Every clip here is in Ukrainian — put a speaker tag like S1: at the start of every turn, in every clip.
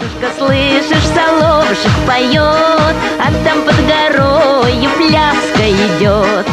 S1: Матушка, слышишь, соловушек поет, а там под горою пляска идет.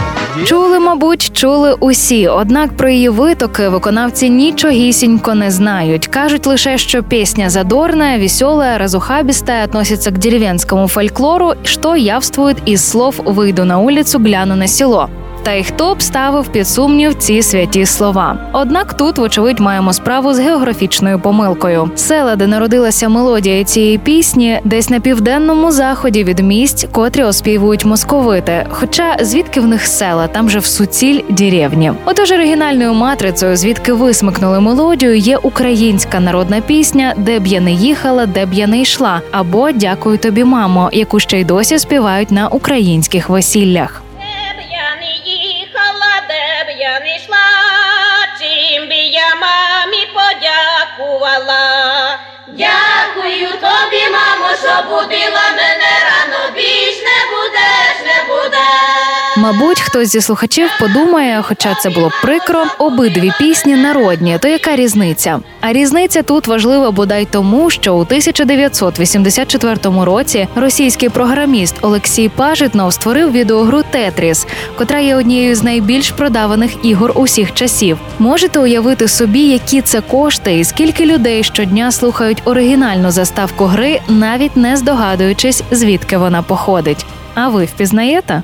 S2: Чули, мабуть, чули усі, однак про її витоки виконавці нічогісінько не знають. Кажуть лише, що пісня задорная, веселая, разухабистая, относится к деревенскому фольклору, що явствует із слов «вийду на улицу, гляну на село». Та й хто б ставив під сумнів ці святі слова. Однак тут, вочевидь, маємо справу з географічною помилкою. Села, де народилася мелодія цієї пісні, десь на південному заході від місць, котрі оспівують московити. Хоча звідки в них села, там же в суціль деревні. Отож, оригінальною матрицею, звідки висмикнули мелодію, є українська народна пісня Де б я не їхала, де б я не йшла, або Дякую тобі, мамо, яку ще й досі співають на українських весіллях.
S1: Мамо, що будила мене
S2: Мабуть, хтось зі слухачів подумає, хоча це було б прикро, обидві пісні народні. То яка різниця? А різниця тут важлива бодай тому, що у 1984 році російський програміст Олексій Пажитнов створив відеогру Тетріс, котра є однією з найбільш продаваних ігор усіх часів. Можете уявити собі, які це кошти, і скільки людей щодня слухають оригінальну заставку гри, навіть не здогадуючись, звідки вона походить. А ви впізнаєте?